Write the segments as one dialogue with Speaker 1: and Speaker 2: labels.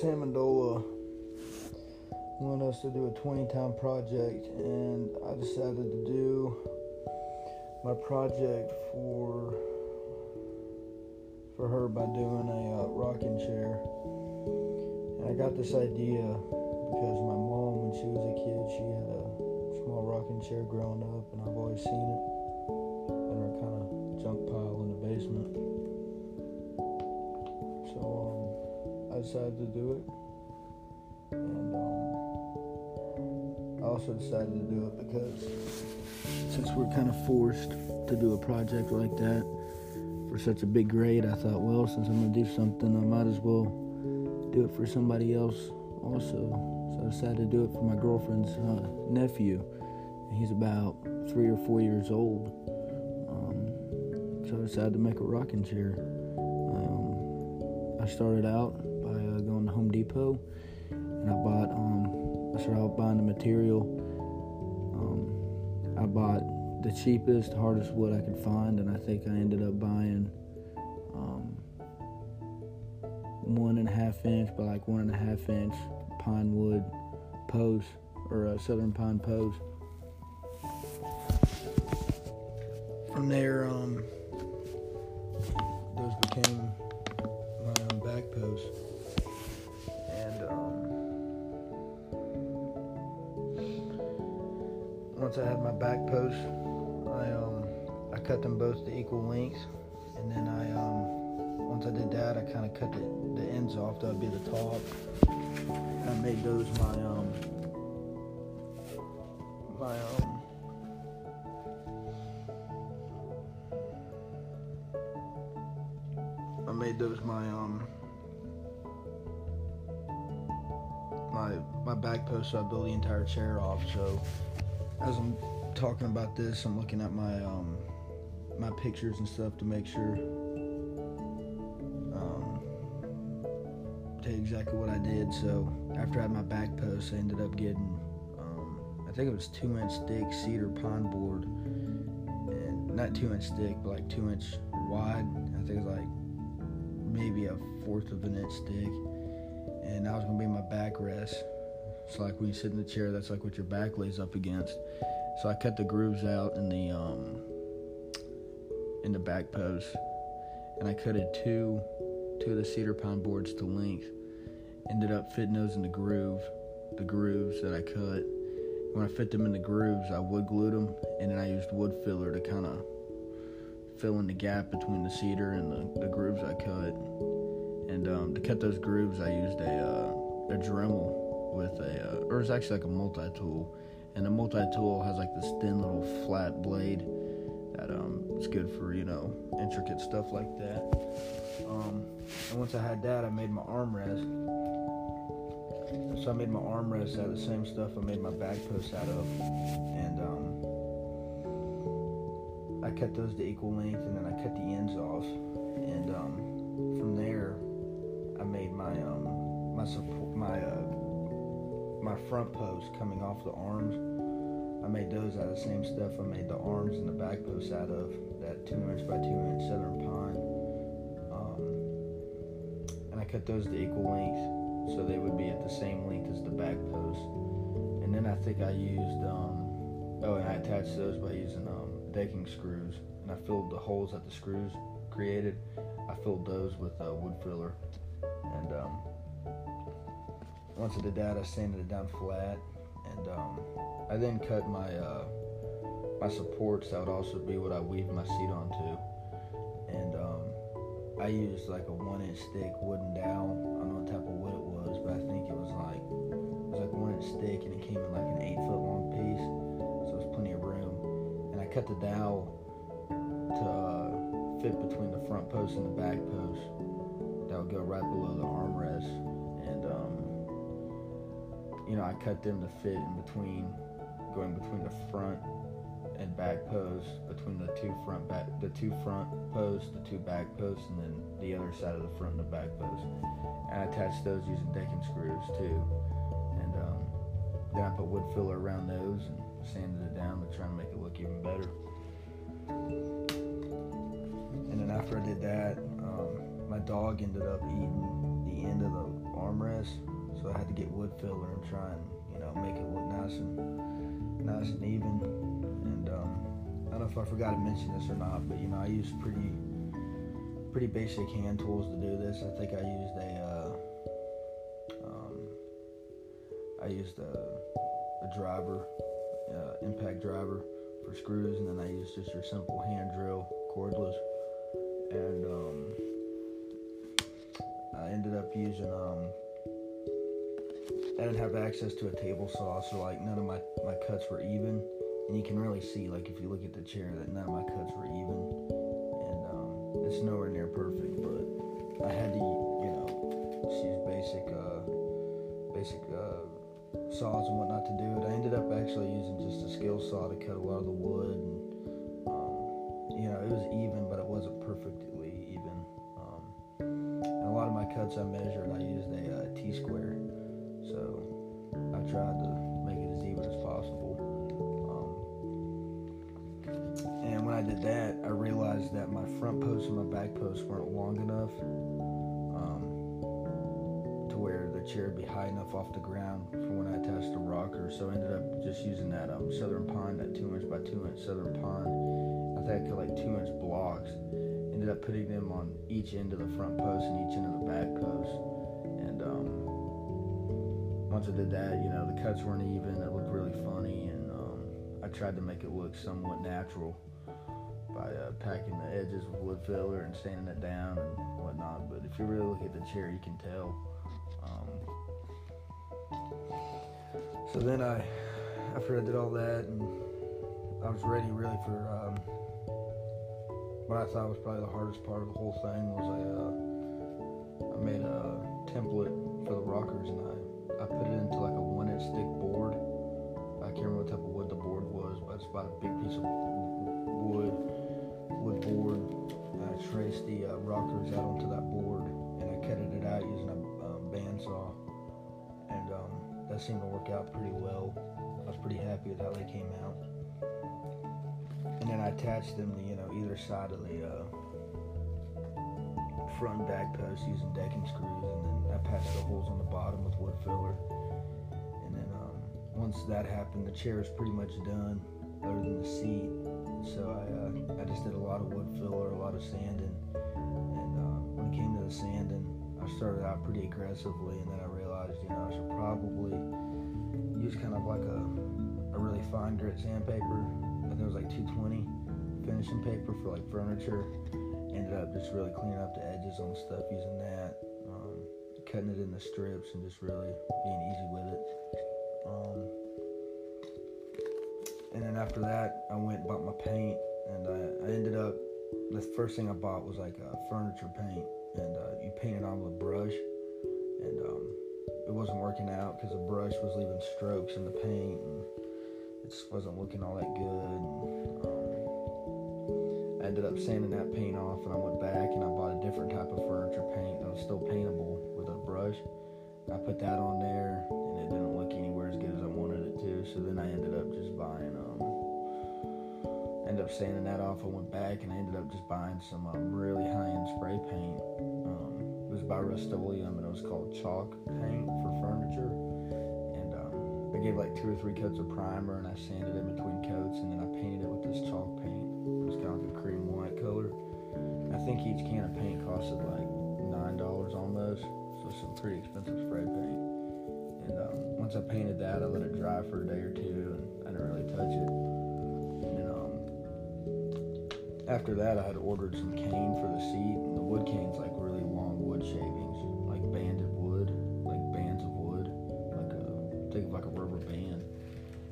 Speaker 1: Sam Mendola wanted us to do a 20 time project, and I decided to do my project for for her by doing a uh, rocking chair. And I got this idea because my mom, when she was a kid, she had a small rocking chair growing up, and I've always seen it in her kind of junk pile in the basement. I decided to do it, and um, I also decided to do it because since we're kind of forced to do a project like that for such a big grade, I thought, well, since I'm gonna do something, I might as well do it for somebody else also. So I decided to do it for my girlfriend's uh, nephew. He's about three or four years old. Um, so I decided to make a rocking chair. Um, I started out Home Depot and I bought, um, I started buying the material. Um, I bought the cheapest, hardest wood I could find, and I think I ended up buying um, one and a half inch by like one and a half inch pine wood post or a southern pine post. From there, um, those became my back posts, once I had my back posts, I um, I cut them both to equal lengths, and then I um, once I did that, I kind of cut the, the ends off. That would be the top. I made those my um, my um. I made those my um my my back post so I built the entire chair off. So as I'm talking about this, I'm looking at my um my pictures and stuff to make sure um exactly what I did. So after I had my back post, I ended up getting um I think it was two inch thick cedar pine board and not two inch thick, but like two inch wide. I think it was like maybe a fourth of an inch thick. And that was gonna be my backrest. So like when you sit in the chair, that's like what your back lays up against. So I cut the grooves out in the um in the back post, and I cut it two two of the cedar pine boards to length. Ended up fitting those in the groove, the grooves that I cut. When I fit them in the grooves, I wood glued them, and then I used wood filler to kind of fill in the gap between the cedar and the, the grooves I cut. And um, to cut those grooves, I used a uh, a Dremel with a, uh, or it's actually like a multi-tool, and the multi-tool has like this thin little flat blade that um is good for you know intricate stuff like that. Um, and once I had that, I made my armrest. So I made my armrest out of the same stuff I made my back post out of, and um, I cut those to equal length, and then I cut the ends off, and um, from there, I made my um, my support my uh, my front post coming off the arms. I made those out of the same stuff I made the arms and the back posts out of that two inch by two inch southern pine. Um, and I cut those to equal length so they would be at the same length as the back post. And then I think I used um, oh, and I attached those by using um, decking screws. And I filled the holes that the screws created. I filled those with uh, wood filler. And um, once I did that, I sanded it down flat, and um, I then cut my uh, my supports. That would also be what I weave my seat onto, and um, I used like a one inch thick wooden dowel. I don't know what type of wood it was, but I think it was like it was like one inch thick, and it came in like an eight foot long piece, so there's plenty of room. And I cut the dowel to uh, fit between the front post and the back post. That would go right below the armrest, you know, I cut them to fit in between, going between the front and back posts, between the two front back, the two front posts, the two back posts, and then the other side of the front and the back post. And I attached those using decking screws too. And um, then I put wood filler around those and sanded it down to try and make it look even better. And then after I did that, um, my dog ended up eating get wood filler and try and you know make it look nice and nice and even. And um, I don't know if I forgot to mention this or not, but you know I used pretty pretty basic hand tools to do this. I think I used a uh, um, I used a, a driver, uh, impact driver for screws, and then I used just your simple hand drill cordless. And um, I ended up using um, I didn't have access to a table saw, so like none of my my cuts were even, and you can really see like if you look at the chair that none of my cuts were even, and um, it's nowhere near perfect, but I had to you know use basic uh, basic uh, saws and whatnot to do it. I ended up actually using just a Skil saw to cut a lot of the wood, and um, you know it was even, but it wasn't perfectly even. Um, and a lot of my cuts I measured, I used a uh, T square, that my front post and my back post weren't long enough um, to where the chair would be high enough off the ground for when I attached the rocker. So I ended up just using that um, Southern Pine, that two inch by two inch Southern Pine. I think I cut like two inch blocks. Ended up putting them on each end of the front post and each end of the back post. And um, once I did that, you know, the cuts weren't even. It looked really funny, and um, I tried to make it look somewhat natural by uh, packing the edges with wood filler and sanding it down and whatnot. But if you really look at the chair, you can tell. Um, so then I, after I did all that, and I was ready really for um, what I thought was probably the hardest part of the whole thing was I, uh, I made a template for the rockers and I, I put that seemed to work out pretty well. I was pretty happy with how they came out. And then I attached them to, you know, either side of the uh, front back post using decking screws. And then I patched the holes on the bottom with wood filler. And then um, once that happened, the chair was pretty much done, other than the seat. So I, uh, I just did a lot of wood filler, a lot of sanding. And uh, when it came to the sanding, I started out pretty aggressively, and then I realized, you know, I should probably use kind of like a, a really fine grit sandpaper. I think it was like 220 finishing paper for like furniture. Ended up just really cleaning up the edges on stuff using that, um, cutting it into strips, and just really being easy with it. Um, and then after that, I went and bought my paint, and I, I ended up. The first thing I bought was like a furniture paint, and uh, you paint it on with a brush, and um, it wasn't working out because the brush was leaving strokes in the paint, and it just wasn't looking all that good. And, um, I ended up sanding that paint off, and I went back and I bought a different type of furniture paint that was still paintable with a brush. I put that on there, and it didn't look anywhere as good as I wanted it to. So then I ended up just buying um, ended up sanding that off. I went back and I ended up just buying some um, really high-end spray paint. Was by Rust-Oleum and it was called chalk paint for furniture. And um, I gave like two or three coats of primer and I sanded it between coats and then I painted it with this chalk paint. It was kind of a cream white color. I think each can of paint costed like nine dollars almost, so some pretty expensive spray paint. And um, once I painted that, I let it dry for a day or two, and I didn't really touch it. And um, after that, I had ordered some cane for the seat, and the wood cane's like really wood shavings, like banded wood, like bands of wood, like a think of like a rubber band.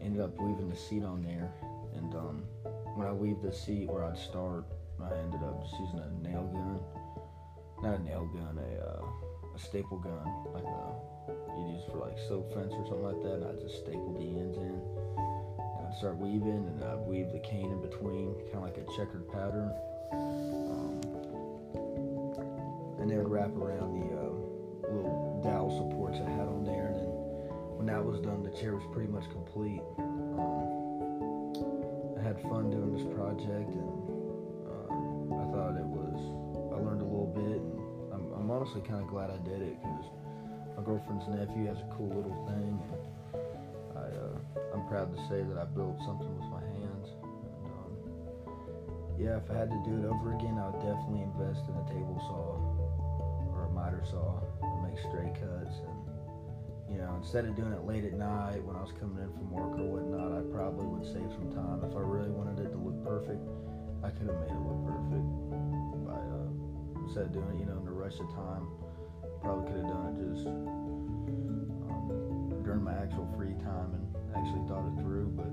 Speaker 1: Ended up weaving the seat on there, and um, when I weaved the seat where I'd start, I ended up just using a nail gun, not a nail gun, a uh, a staple gun, like a you'd use for like silt fence or something like that, and I just stapled the ends in. And I'd start weaving, and I'd weave the cane in between, kind of like a checkered pattern. And they would wrap around the um, little dowel supports I had on there, and then when that was done, the chair was pretty much complete. Um, I had fun doing this project, and uh, I thought it was. I learned a little bit, and I'm, I'm honestly kind of glad I did it because my girlfriend's nephew has a cool little thing, and I uh, I'm proud to say that I built something with my um, yeah, if I had to do it over again, I would definitely invest in a table saw or a miter saw to make straight cuts. And you know, instead of doing it late at night when I was coming in from work or whatnot, I probably would save some time. If I really wanted it to look perfect, I could have made it look perfect by uh, instead of doing it, you know, in the rush of time. Probably could have done it just um, during my actual free time and actually thought it through. But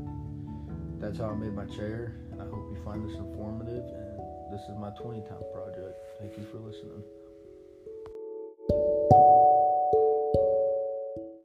Speaker 1: that's how I made my chair. I hope you find this informative. And this is my 20 time project. Thank you for listening.